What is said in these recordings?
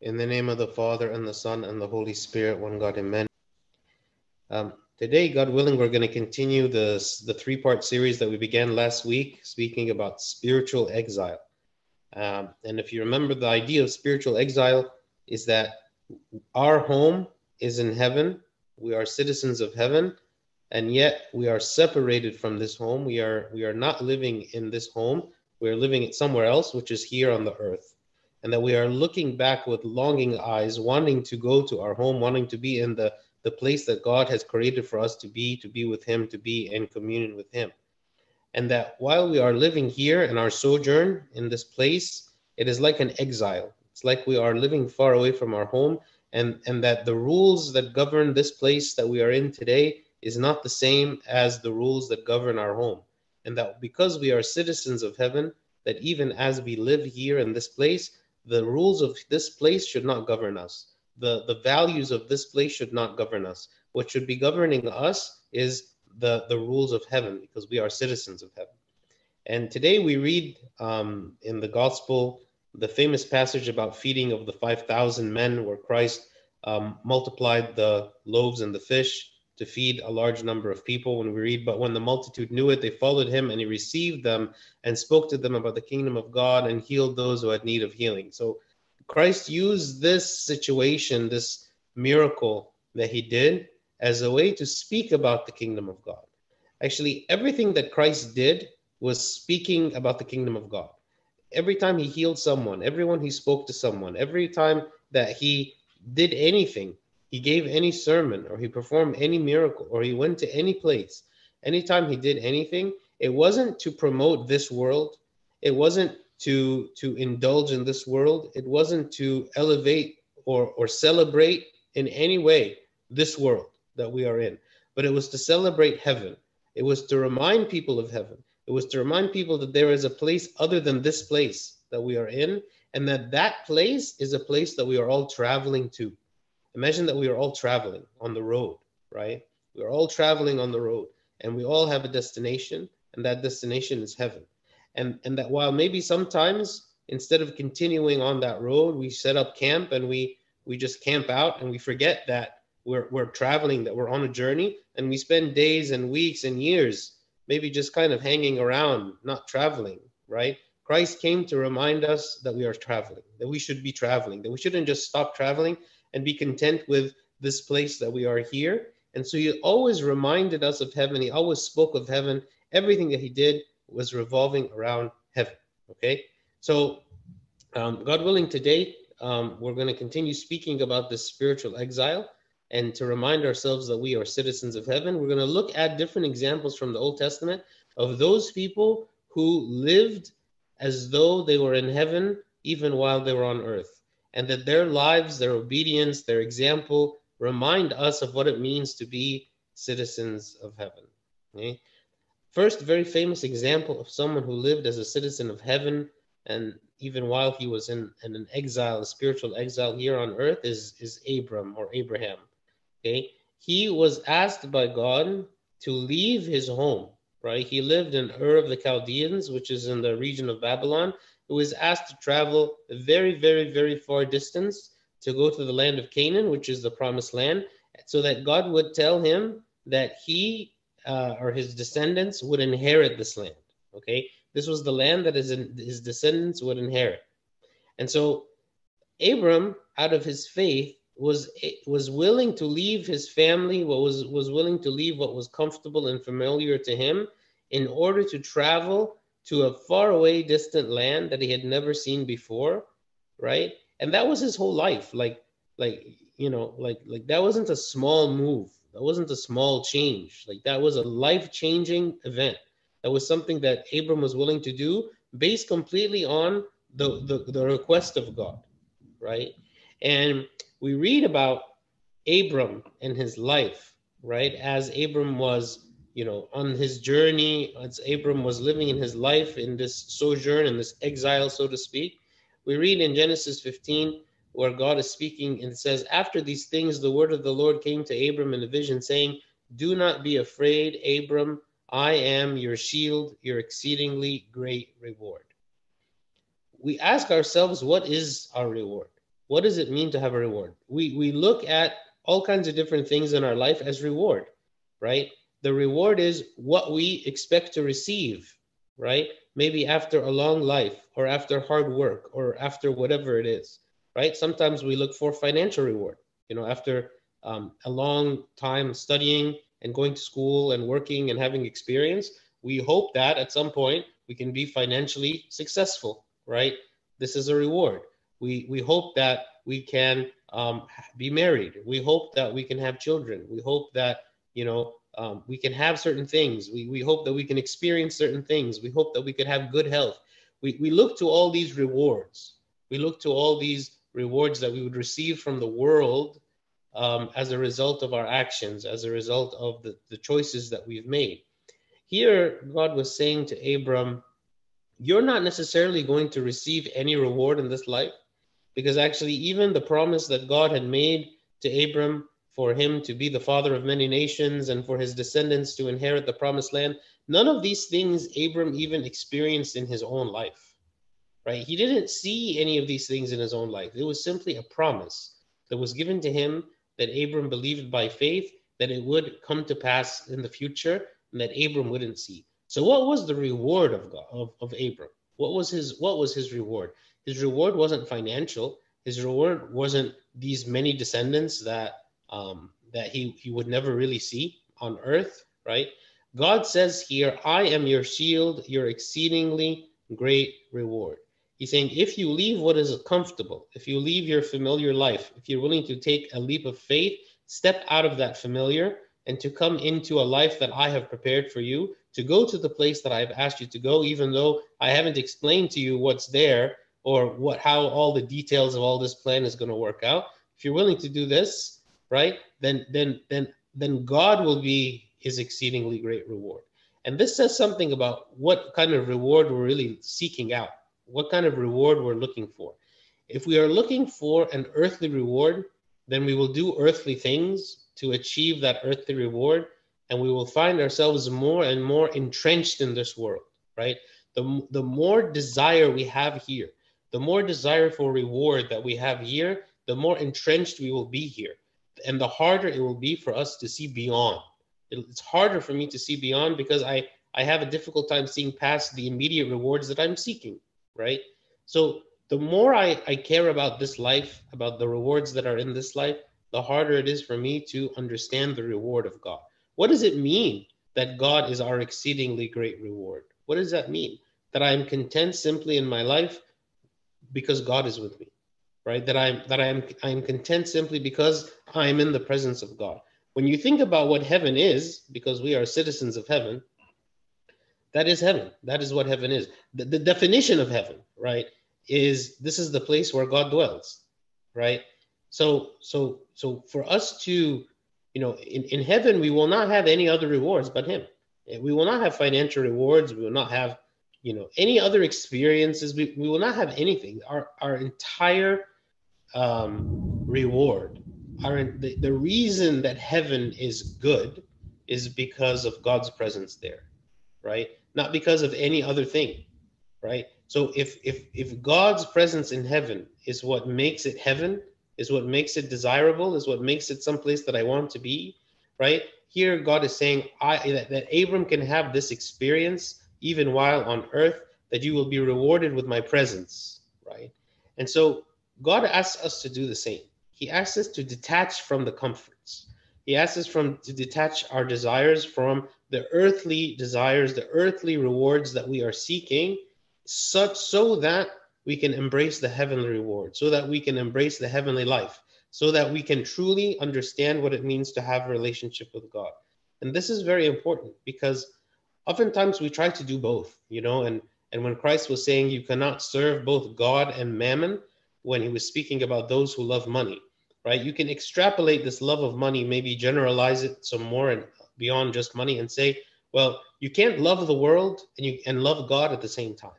In the name of the Father, and the Son, and the Holy Spirit, one God, amen. Um, today, God willing, we're going to continue the, the three part series that we began last week, speaking about spiritual exile. Um, and if you remember, the idea of spiritual exile is that our home is in heaven, we are citizens of heaven, and yet we are separated from this home. We are, we are not living in this home, we are living it somewhere else, which is here on the earth and that we are looking back with longing eyes, wanting to go to our home, wanting to be in the, the place that God has created for us to be, to be with Him, to be in communion with Him. And that while we are living here in our sojourn in this place, it is like an exile. It's like we are living far away from our home, and, and that the rules that govern this place that we are in today is not the same as the rules that govern our home. And that because we are citizens of heaven, that even as we live here in this place, the rules of this place should not govern us. The, the values of this place should not govern us. What should be governing us is the, the rules of heaven because we are citizens of heaven. And today we read um, in the gospel the famous passage about feeding of the 5,000 men where Christ um, multiplied the loaves and the fish to feed a large number of people when we read but when the multitude knew it they followed him and he received them and spoke to them about the kingdom of god and healed those who had need of healing. So christ used this situation this miracle that he did as a way to speak about the kingdom of god. Actually everything that christ did was speaking about the kingdom of god. Every time he healed someone everyone he spoke to someone every time that he did anything he gave any sermon or he performed any miracle or he went to any place, anytime he did anything, it wasn't to promote this world. It wasn't to to indulge in this world. It wasn't to elevate or or celebrate in any way this world that we are in, but it was to celebrate heaven. It was to remind people of heaven. It was to remind people that there is a place other than this place that we are in, and that that place is a place that we are all traveling to. Imagine that we are all traveling on the road, right? We are all traveling on the road and we all have a destination, and that destination is heaven. And, and that while maybe sometimes instead of continuing on that road, we set up camp and we, we just camp out and we forget that we're, we're traveling, that we're on a journey, and we spend days and weeks and years maybe just kind of hanging around, not traveling, right? Christ came to remind us that we are traveling, that we should be traveling, that we shouldn't just stop traveling and be content with this place that we are here. And so he always reminded us of heaven. He always spoke of heaven. Everything that he did was revolving around heaven. Okay. So, um, God willing, today um, we're going to continue speaking about this spiritual exile. And to remind ourselves that we are citizens of heaven, we're going to look at different examples from the Old Testament of those people who lived as though they were in heaven even while they were on earth and that their lives, their obedience, their example remind us of what it means to be citizens of heaven. Okay? First, very famous example of someone who lived as a citizen of heaven, and even while he was in, in an exile, a spiritual exile here on earth, is, is Abram or Abraham. Okay, he was asked by God to leave his home. Right, he lived in Ur of the Chaldeans, which is in the region of Babylon, who was asked to travel a very, very, very far distance to go to the land of Canaan, which is the promised land, so that God would tell him that he uh, or his descendants would inherit this land. Okay, this was the land that his, his descendants would inherit. And so Abram, out of his faith, was was willing to leave his family, what was was willing to leave what was comfortable and familiar to him, in order to travel to a faraway distant land that he had never seen before right? And that was his whole life. Like like you know like like that wasn't a small move. That wasn't a small change. Like that was a life changing event. That was something that abram was willing to do based completely on the, the the request of god right? And we read about abram and his life right as abram was you know, on his journey, as Abram was living in his life in this sojourn, in this exile, so to speak, we read in Genesis 15 where God is speaking and says, After these things, the word of the Lord came to Abram in a vision, saying, Do not be afraid, Abram. I am your shield, your exceedingly great reward. We ask ourselves, what is our reward? what does it mean to have a reward? We we look at all kinds of different things in our life as reward, right? The reward is what we expect to receive, right? Maybe after a long life or after hard work or after whatever it is, right? Sometimes we look for financial reward, you know, after um, a long time studying and going to school and working and having experience, we hope that at some point we can be financially successful, right? This is a reward. We, we hope that we can um, be married. We hope that we can have children. We hope that, you know, um, we can have certain things. We, we hope that we can experience certain things. We hope that we could have good health. We, we look to all these rewards. We look to all these rewards that we would receive from the world um, as a result of our actions, as a result of the, the choices that we've made. Here, God was saying to Abram, You're not necessarily going to receive any reward in this life, because actually, even the promise that God had made to Abram for him to be the father of many nations and for his descendants to inherit the promised land, none of these things Abram even experienced in his own life. Right? He didn't see any of these things in his own life. It was simply a promise that was given to him that Abram believed by faith that it would come to pass in the future and that Abram wouldn't see. So what was the reward of God of, of Abram? What was his what was his reward? His reward wasn't financial. His reward wasn't these many descendants that um, that he, he would never really see on earth, right? God says here, I am your shield, your exceedingly great reward. He's saying, if you leave what is comfortable, if you leave your familiar life, if you're willing to take a leap of faith, step out of that familiar and to come into a life that I have prepared for you, to go to the place that I've asked you to go, even though I haven't explained to you what's there or what how all the details of all this plan is going to work out. If you're willing to do this, right, then then then then God will be his exceedingly great reward. And this says something about what kind of reward we're really seeking out, what kind of reward we're looking for. If we are looking for an earthly reward, then we will do earthly things to achieve that earthly reward, and we will find ourselves more and more entrenched in this world, right? The, the more desire we have here, the more desire for reward that we have here, the more entrenched we will be here. And the harder it will be for us to see beyond. It's harder for me to see beyond because I, I have a difficult time seeing past the immediate rewards that I'm seeking, right? So the more I, I care about this life, about the rewards that are in this life, the harder it is for me to understand the reward of God. What does it mean that God is our exceedingly great reward? What does that mean? That I am content simply in my life because God is with me, right? That I'm that I am I am content simply because I am in the presence of God. When you think about what heaven is, because we are citizens of heaven, that is heaven. That is what heaven is. The, the definition of heaven, right, is this is the place where God dwells, right? So so so for us to, you know, in, in heaven we will not have any other rewards but him. We will not have financial rewards, we will not have, you know, any other experiences. We, we will not have anything. Our our entire um, reward, our the, the reason that heaven is good is because of God's presence there, right? Not because of any other thing, right? So if if if God's presence in heaven is what makes it heaven, is what makes it desirable, is what makes it someplace that I want to be, right? Here, God is saying I, that, that Abram can have this experience even while on earth, that you will be rewarded with my presence, right? And so God asks us to do the same. He asks us to detach from the comforts. He asks us from to detach our desires from the earthly desires, the earthly rewards that we are seeking, such so that we can embrace the heavenly reward, so that we can embrace the heavenly life, so that we can truly understand what it means to have a relationship with God. And this is very important because oftentimes we try to do both, you know, and and when Christ was saying you cannot serve both God and mammon, when he was speaking about those who love money, right? You can extrapolate this love of money, maybe generalize it some more and beyond just money and say, well, you can't love the world and you and love God at the same time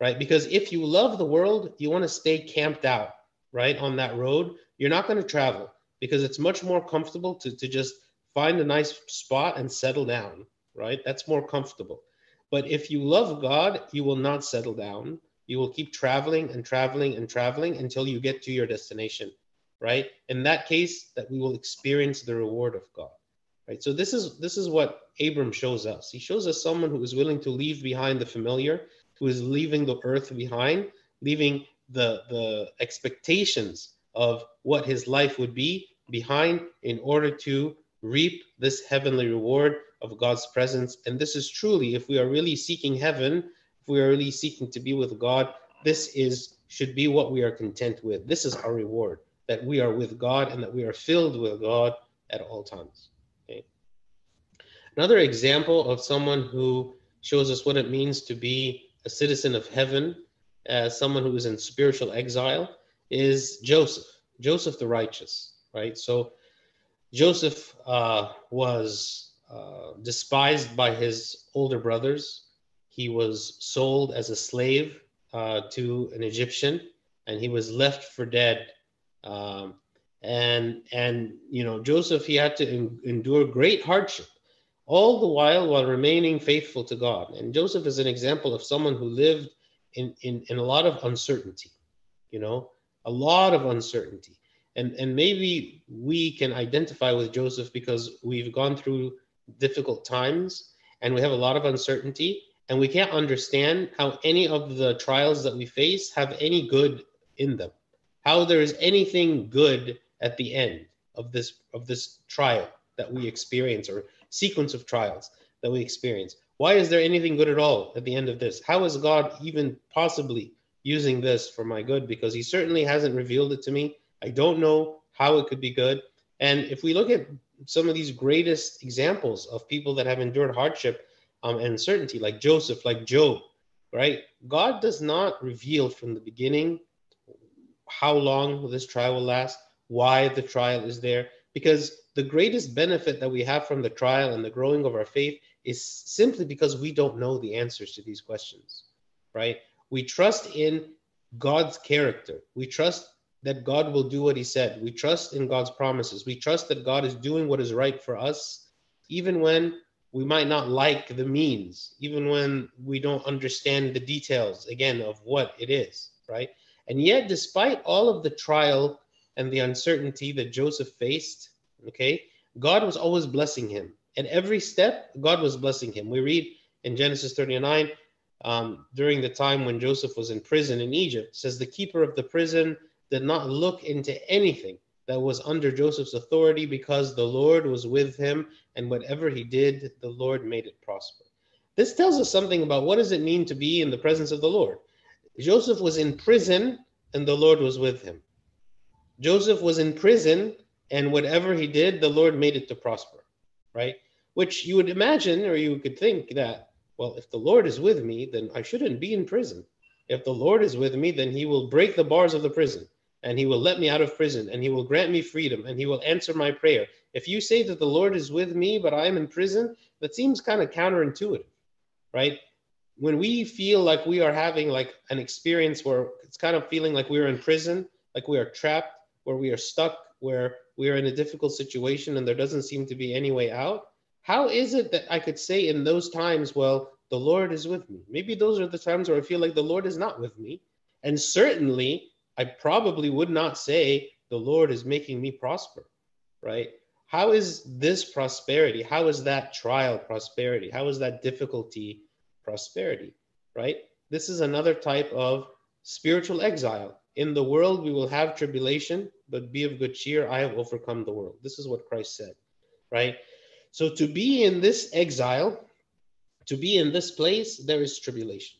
right? Because if you love the world, you want to stay camped out, right, on that road. You're not going to travel because it's much more comfortable to, to just find a nice spot and settle down, right? That's more comfortable. But if you love God, you will not settle down you will keep traveling and traveling and traveling until you get to your destination, right? In that case, that we will experience the reward of God, right? So this is this is what Abram shows us. He shows us someone who is willing to leave behind the familiar, who is leaving the earth behind, leaving the the expectations of what his life would be behind in order to reap this heavenly reward of God's presence. And this is truly, if we are really seeking heaven, we are really seeking to be with God, this is should be what we are content with. This is our reward that we are with God and that we are filled with God at all times. Okay. Another example of someone who shows us what it means to be a citizen of heaven, as someone who is in spiritual exile, is Joseph, Joseph the righteous, right? So Joseph uh, was uh, despised by his older brothers. He was sold as a slave uh, to an Egyptian, and he was left for dead. Um, and and you know Joseph, he had to en- endure great hardship, all the while while remaining faithful to God. And Joseph is an example of someone who lived in in, in a lot of uncertainty. You know, a lot of uncertainty. And, and maybe we can identify with Joseph because we've gone through difficult times and we have a lot of uncertainty and we can't understand how any of the trials that we face have any good in them. How there is anything good at the end of this of this trial that we experience or sequence of trials that we experience. Why is there anything good at all at the end of this? How is god even possibly using this for my good? Because he certainly hasn't revealed it to me. I don't know how it could be good. And if we look at some of these greatest examples of people that have endured hardship um, uncertainty, like Joseph, like Job, right? God does not reveal from the beginning how long this trial will last, why the trial is there, because the greatest benefit that we have from the trial and the growing of our faith is simply because we don't know the answers to these questions, right? We trust in God's character. We trust that God will do what he said. We trust in God's promises. We trust that God is doing what is right for us, even when we might not like the means, even when we don't understand the details, again, of what it is, right? And yet, despite all of the trial and the uncertainty that Joseph faced, okay, God was always blessing him. At every step, God was blessing him. We read in Genesis 39, um, during the time when Joseph was in prison in Egypt, says the keeper of the prison did not look into anything that was under Joseph's authority because the Lord was with him, and whatever he did, the Lord made it prosper. This tells us something about what does it mean to be in the presence of the Lord. Joseph was in prison, and the Lord was with him. Joseph was in prison, and whatever he did, the Lord made it to prosper, right? Which you would imagine, or you could think that, well, if the Lord is with me, then I shouldn't be in prison. If the Lord is with me, then he will break the bars of the prison and he will let me out of prison and he will grant me freedom and he will answer my prayer. If you say that the Lord is with me, but I am in prison, that seems kind of counterintuitive, right? When we feel like we are having like an experience where it's kind of feeling like we're in prison, like we are trapped, where we are stuck, where we are in a difficult situation and there doesn't seem to be any way out, how is it that I could say in those times, well, the Lord is with me? Maybe those are the times where I feel like the Lord is not with me. And certainly, I probably would not say the Lord is making me prosper, right? How is this prosperity? How is that trial prosperity? How is that difficulty prosperity, right? This is another type of spiritual exile. In the world, we will have tribulation, but be of good cheer. I have overcome the world. This is what Christ said, right? So to be in this exile, to be in this place, there is tribulation.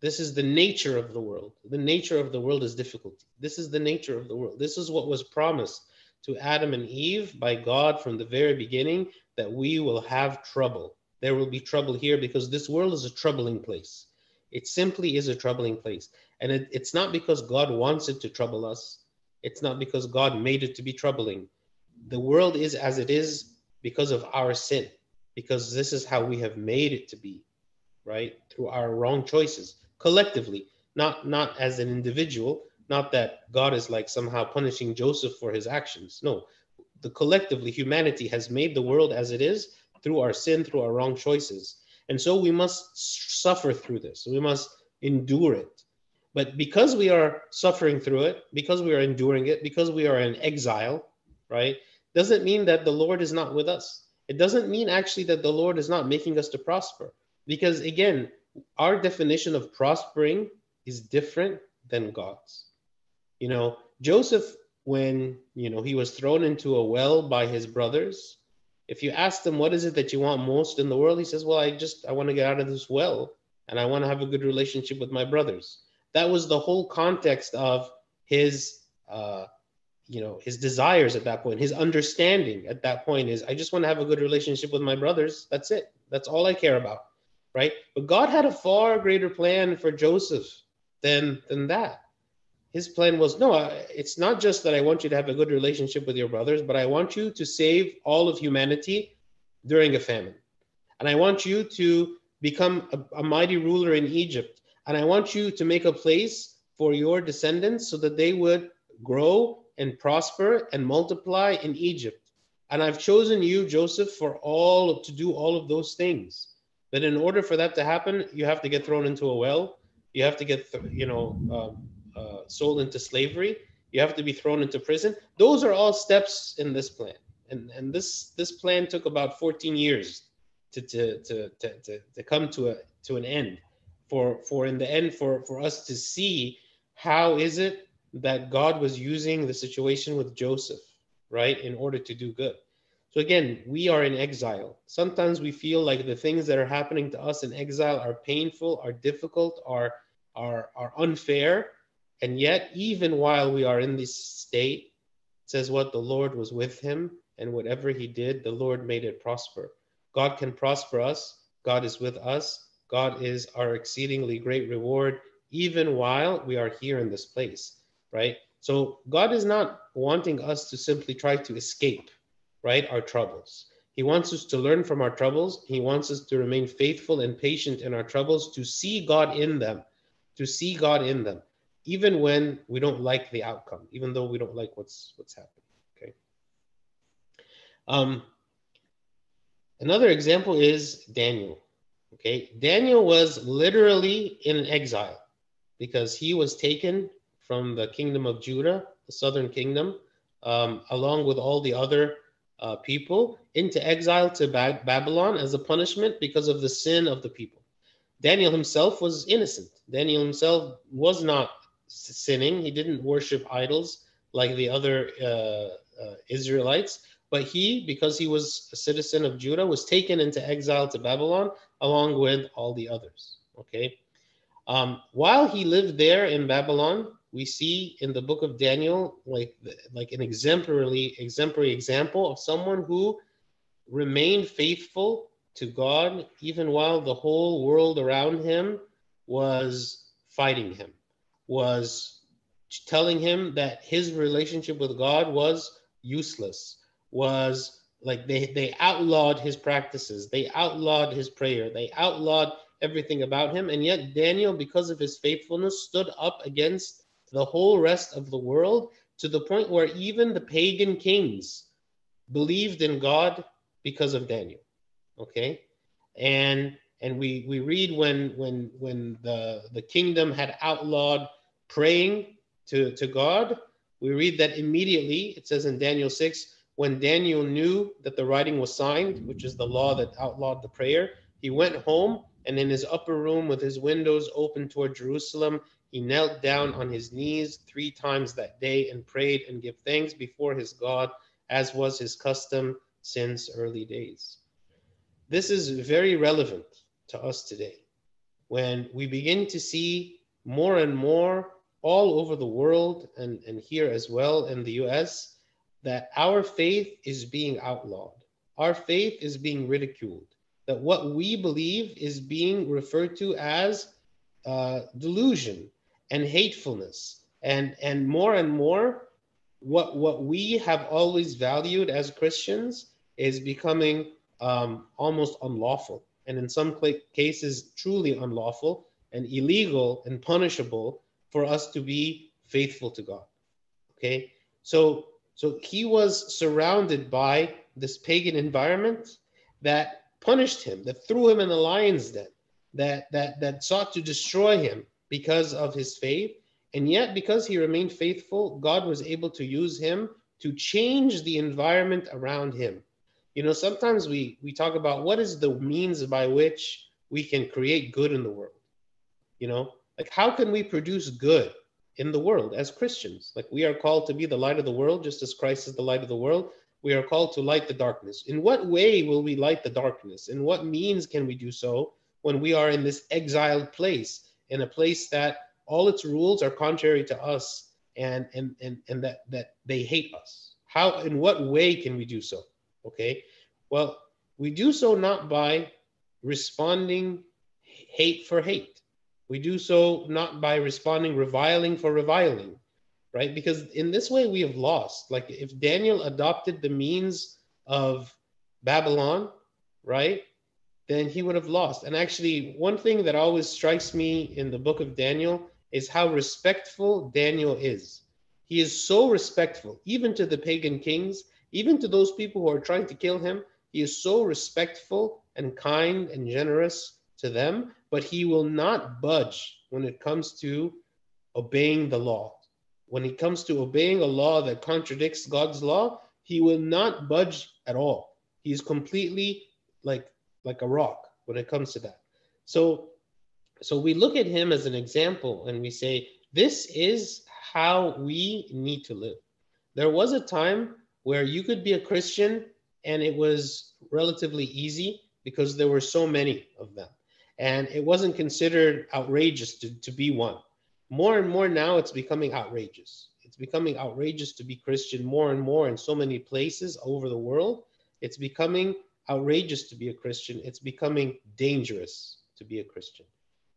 This is the nature of the world. The nature of the world is difficulty. This is the nature of the world. This is what was promised to Adam and Eve by God from the very beginning that we will have trouble. There will be trouble here because this world is a troubling place. It simply is a troubling place. And it, it's not because God wants it to trouble us, it's not because God made it to be troubling. The world is as it is because of our sin, because this is how we have made it to be, right? Through our wrong choices collectively, not not as an individual. Not that God is like somehow punishing Joseph for his actions. No, the collectively humanity has made the world as it is through our sin, through our wrong choices, and so we must suffer through this. We must endure it. But because we are suffering through it, because we are enduring it, because we are in exile, right, doesn't mean that the Lord is not with us. It doesn't mean actually that the Lord is not making us to prosper. Because again, our definition of prospering is different than God's. You know, Joseph, when you know he was thrown into a well by his brothers, if you ask him what is it that you want most in the world, he says, Well, I just I want to get out of this well and I want to have a good relationship with my brothers. That was the whole context of his uh, you know his desires at that point. His understanding at that point is i just want to have a good relationship with my brothers. That's it. That's all i care about right but god had a far greater plan for joseph than than that his plan was no it's not just that i want you to have a good relationship with your brothers but i want you to save all of humanity during a famine and i want you to become a, a mighty ruler in egypt and i want you to make a place for your descendants so that they would grow and prosper and multiply in Egypt. And I've chosen you, Joseph, for all to do all of those things. But in order for that to happen, you have to get thrown into a well. You have to get, you know, uh, uh, sold into slavery. You have to be thrown into prison. Those are all steps in this plan. And, and this this plan took about 14 years to, to, to, to, to, come to a to an end. For for in the end, for, for us to see how is it that God was using the situation with Joseph, right, in order to do good. So again, we are in exile. Sometimes we feel like the things that are happening to us in exile are painful, are difficult, are are are unfair. And yet, even while we are in this state, says what the Lord was with him, and whatever he did, the Lord made it prosper. God can prosper us. God is with us. God is our exceedingly great reward, even while we are here in this place right? So God is not wanting us to simply try to escape, right, our troubles. He wants us to learn from our troubles. He wants us to remain faithful and patient in our troubles, to see God in them, to see God in them, even when we don't like the outcome, even though we don't like what's what's happening. Okay. Um, another example is Daniel. Okay, Daniel was literally in exile because he was taken from the kingdom of Judah, the southern kingdom, um, along with all the other uh, people, into exile to ba- Babylon as a punishment because of the sin of the people. Daniel himself was innocent. Daniel himself was not sinning. He didn't worship idols like the other uh, uh, Israelites. But he, because he was a citizen of Judah, was taken into exile to Babylon along with all the others. Okay. Um, while he lived there in Babylon, we see in the book of Daniel like like an exemplary exemplary example of someone who remained faithful to God even while the whole world around him was fighting him, was telling him that his relationship with God was useless, was like they, they outlawed his practices, they outlawed his prayer, they outlawed everything about him. And yet, Daniel, because of his faithfulness, stood up against the whole rest of the world to the point where even the pagan kings believed in God because of Daniel. Okay? And and we we read when when when the the kingdom had outlawed praying to to God, we read that immediately it says in Daniel 6 when Daniel knew that the writing was signed, which is the law that outlawed the prayer, he went home and in his upper room with his windows open toward Jerusalem, he knelt down on his knees three times that day and prayed and gave thanks before his God, as was his custom since early days. This is very relevant to us today when we begin to see more and more all over the world and, and here as well in the US that our faith is being outlawed. Our faith is being ridiculed. That what we believe is being referred to as uh, delusion and hatefulness. And and more and more what what we have always valued as christians is becoming um, almost unlawful. And in some cases truly unlawful and illegal and punishable for us to be faithful to god. Okay? So so he was surrounded by this pagan environment that punished him that threw him in the lion's den that that that sought to destroy him because of his faith. And yet, because he remained faithful, God was able to use him to change the environment around him. You know, sometimes we, we talk about what is the means by which we can create good in the world. You know, like how can we produce good in the world as Christians? Like we are called to be the light of the world, just as Christ is the light of the world. We are called to light the darkness. In what way will we light the darkness? In what means can we do so when we are in this exiled place, in a place that all its rules are contrary to us and and and, and that that they hate us? How in what way can we do so? Okay. Well, we do so not by responding hate for hate. We do so not by responding reviling for reviling, right? Because in this way we have lost. Like if Daniel adopted the means of Babylon, right? Then he would have lost. And actually, one thing that always strikes me in the book of Daniel is how respectful Daniel is. He is so respectful, even to the pagan kings, even to those people who are trying to kill him. He is so respectful and kind and generous to them, but he will not budge when it comes to obeying the law. When it comes to obeying a law that contradicts God's law, he will not budge at all. He's completely like like a rock when it comes to that. So so we look at him as an example and we say this is how we need to live. There was a time where you could be a Christian and it was relatively easy because there were so many of them. And it wasn't considered outrageous to, to be one. More and more now, it's becoming outrageous. It's becoming outrageous to be Christian more and more in so many places over the world. It's becoming outrageous to be a Christian. It's becoming dangerous to be a Christian.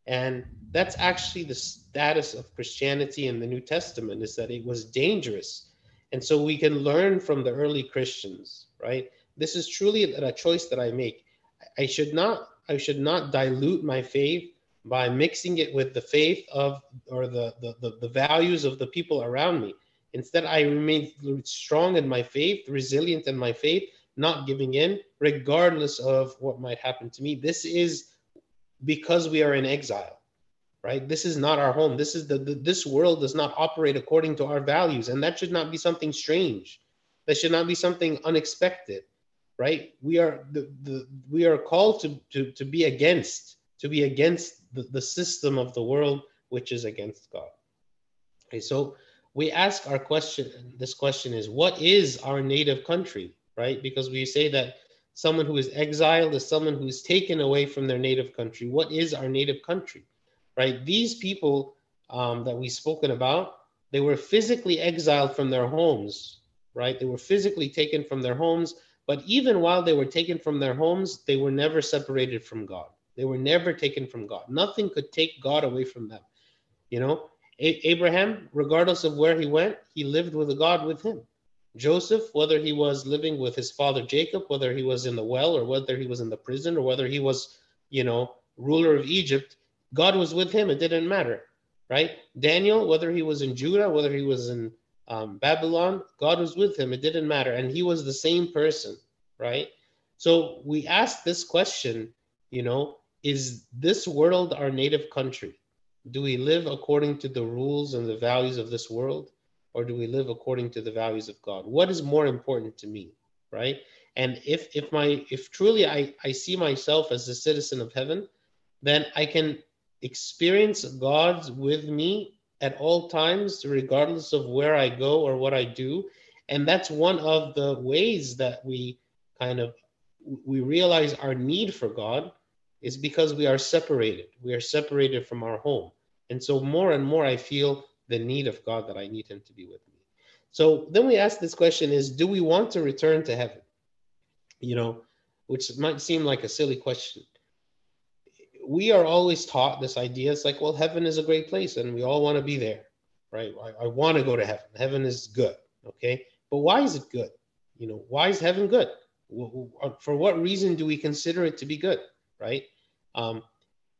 And that's actually the status of Christianity in the New Testament is that it was dangerous. And so we can learn from the early Christians, right? This is truly a choice that I make. I should not I should not dilute my faith by mixing it with the faith of or the, the, the, the values of the people around me. Instead, I remain strong in my faith, resilient in my faith, not giving in, regardless of what might happen to me. This is because we are in exile, right? This is not our home. This is the, the this world does not operate according to our values, and that should not be something strange. That should not be something unexpected right? We are the, the we are called to, to, to be against, to be against the, the system of the world which is against God. Okay, so we ask our question, this question is what is our native country, right? Because we say that someone who is exiled is someone who is taken away from their native country. What is our native country, right? These people um, that we've spoken about, they were physically exiled from their homes, right? They were physically taken from their homes but even while they were taken from their homes, they were never separated from God. They were never taken from God. Nothing could take God away from them. You know, A- Abraham, regardless of where he went, he lived with God with him. Joseph, whether he was living with his father Jacob, whether he was in the well or whether he was in the prison or whether he was, you know, ruler of Egypt, God was with him. It didn't matter, right? Daniel, whether he was in Judah, whether he was in um, Babylon, God was with him. It didn't matter. And he was the same person, right? So we ask this question, you know, is this world our native country? Do we live according to the rules and the values of this world? Or do we live according to the values of God? What is more important to me, right? And if if my if truly I, I see myself as a citizen of heaven, then I can experience God with me at all times, regardless of where I go or what I do. And that's one of the ways that we kind of we realize our need for God is because we are separated. We are separated from our home. And so more and more I feel the need of God that I need him to be with me. So then we ask this question is do we want to return to heaven? You know, which might seem like a silly question we are always taught this idea. It's like, well, heaven is a great place and we all want to be there, right? I, I want to go to heaven. Heaven is good. Okay. But why is it good? You know, why is heaven good? For what reason do we consider it to be good, right? Um,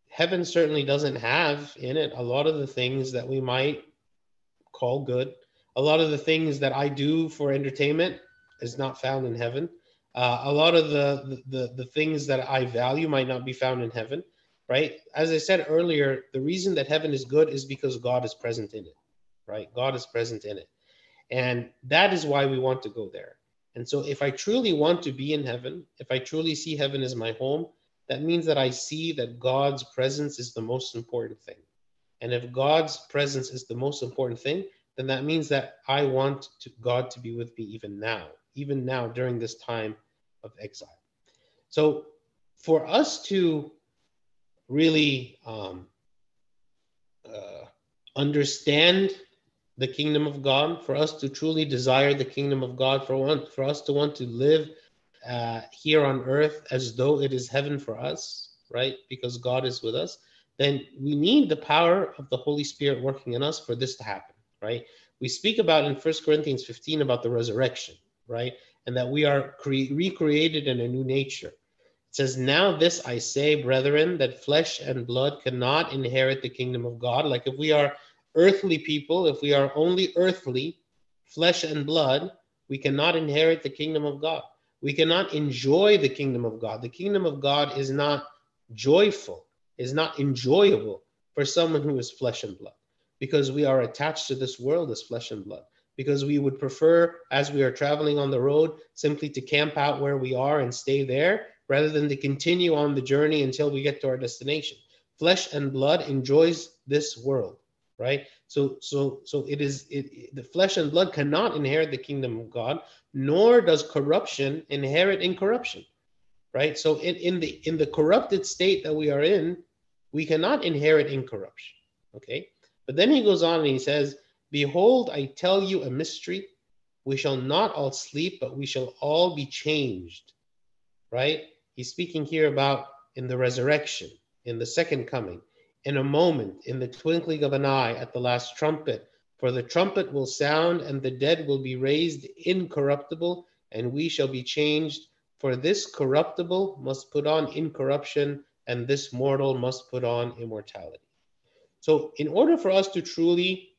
heaven certainly doesn't have in it a lot of the things that we might call good. A lot of the things that I do for entertainment is not found in heaven. Uh, a lot of the, the the things that I value might not be found in heaven right? As I said earlier, the reason that heaven is good is because God is present in it, right? God is present in it. And that is why we want to go there. And so, if I truly want to be in heaven, if I truly see heaven as my home, that means that I see that God's presence is the most important thing. And if God's presence is the most important thing, then that means that I want to, God to be with me even now, even now during this time of exile. So, for us to really um, uh, understand the kingdom of God, for us to truly desire the kingdom of God, for one, for us to want to live uh, here on earth as though it is heaven for us, right? Because God is with us, then we need the power of the Holy Spirit working in us for this to happen, right? We speak about in First Corinthians 15 about the resurrection, right? And that we are cre- recreated in a new nature. It says, Now this I say, brethren, that flesh and blood cannot inherit the kingdom of God. Like if we are earthly people, if we are only earthly, flesh and blood, we cannot inherit the kingdom of God. We cannot enjoy the kingdom of God. The kingdom of God is not joyful, is not enjoyable for someone who is flesh and blood because we are attached to this world as flesh and blood. Because we would prefer, as we are traveling on the road, simply to camp out where we are and stay there rather than to continue on the journey until we get to our destination. Flesh and blood enjoys this world right so so so it is it, the flesh and blood cannot inherit the kingdom of god nor does corruption inherit incorruption right so in, in the in the corrupted state that we are in we cannot inherit incorruption okay but then he goes on and he says behold i tell you a mystery we shall not all sleep but we shall all be changed right he's speaking here about in the resurrection in the second coming in a moment, in the twinkling of an eye, at the last trumpet. For the trumpet will sound, and the dead will be raised incorruptible, and we shall be changed. For this corruptible must put on incorruption, and this mortal must put on immortality. So, in order for us to truly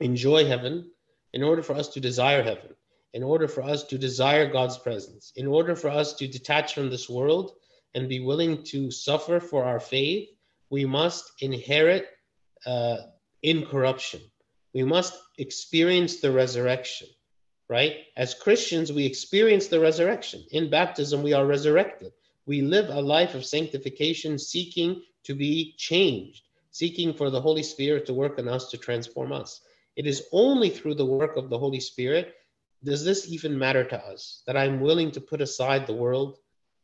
enjoy heaven, in order for us to desire heaven, in order for us to desire God's presence, in order for us to detach from this world and be willing to suffer for our faith, we must inherit uh, incorruption. We must experience the resurrection, right? As Christians, we experience the resurrection. In baptism, we are resurrected. We live a life of sanctification, seeking to be changed, seeking for the Holy Spirit to work in us to transform us. It is only through the work of the Holy Spirit does this even matter to us that I'm willing to put aside the world,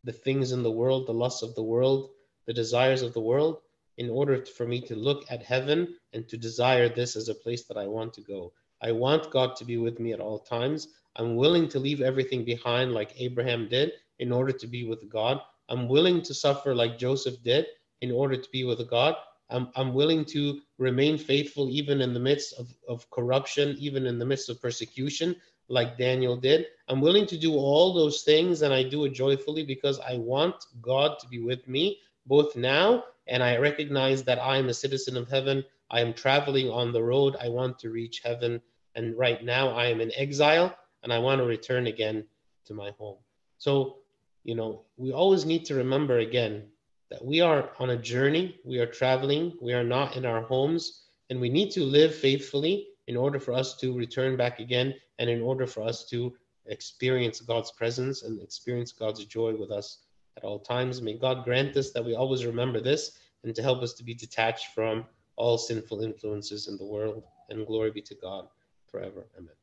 the things in the world, the lusts of the world, the desires of the world, in order for me to look at heaven and to desire this as a place that I want to go. I want God to be with me at all times. I'm willing to leave everything behind like Abraham did in order to be with God. I'm willing to suffer like Joseph did in order to be with God. I'm, I'm willing to remain faithful even in the midst of, of corruption, even in the midst of persecution, like Daniel did. I'm willing to do all those things and I do it joyfully because I want God to be with me both now and I recognize that I am a citizen of heaven. I am traveling on the road. I want to reach heaven. And right now I am in exile and I want to return again to my home. So, you know, we always need to remember again that we are on a journey, we are traveling, we are not in our homes, and we need to live faithfully in order for us to return back again and in order for us to experience God's presence and experience God's joy with us at all times. May God grant us that we always remember this and to help us to be detached from all sinful influences in the world. And glory be to God forever. Amen.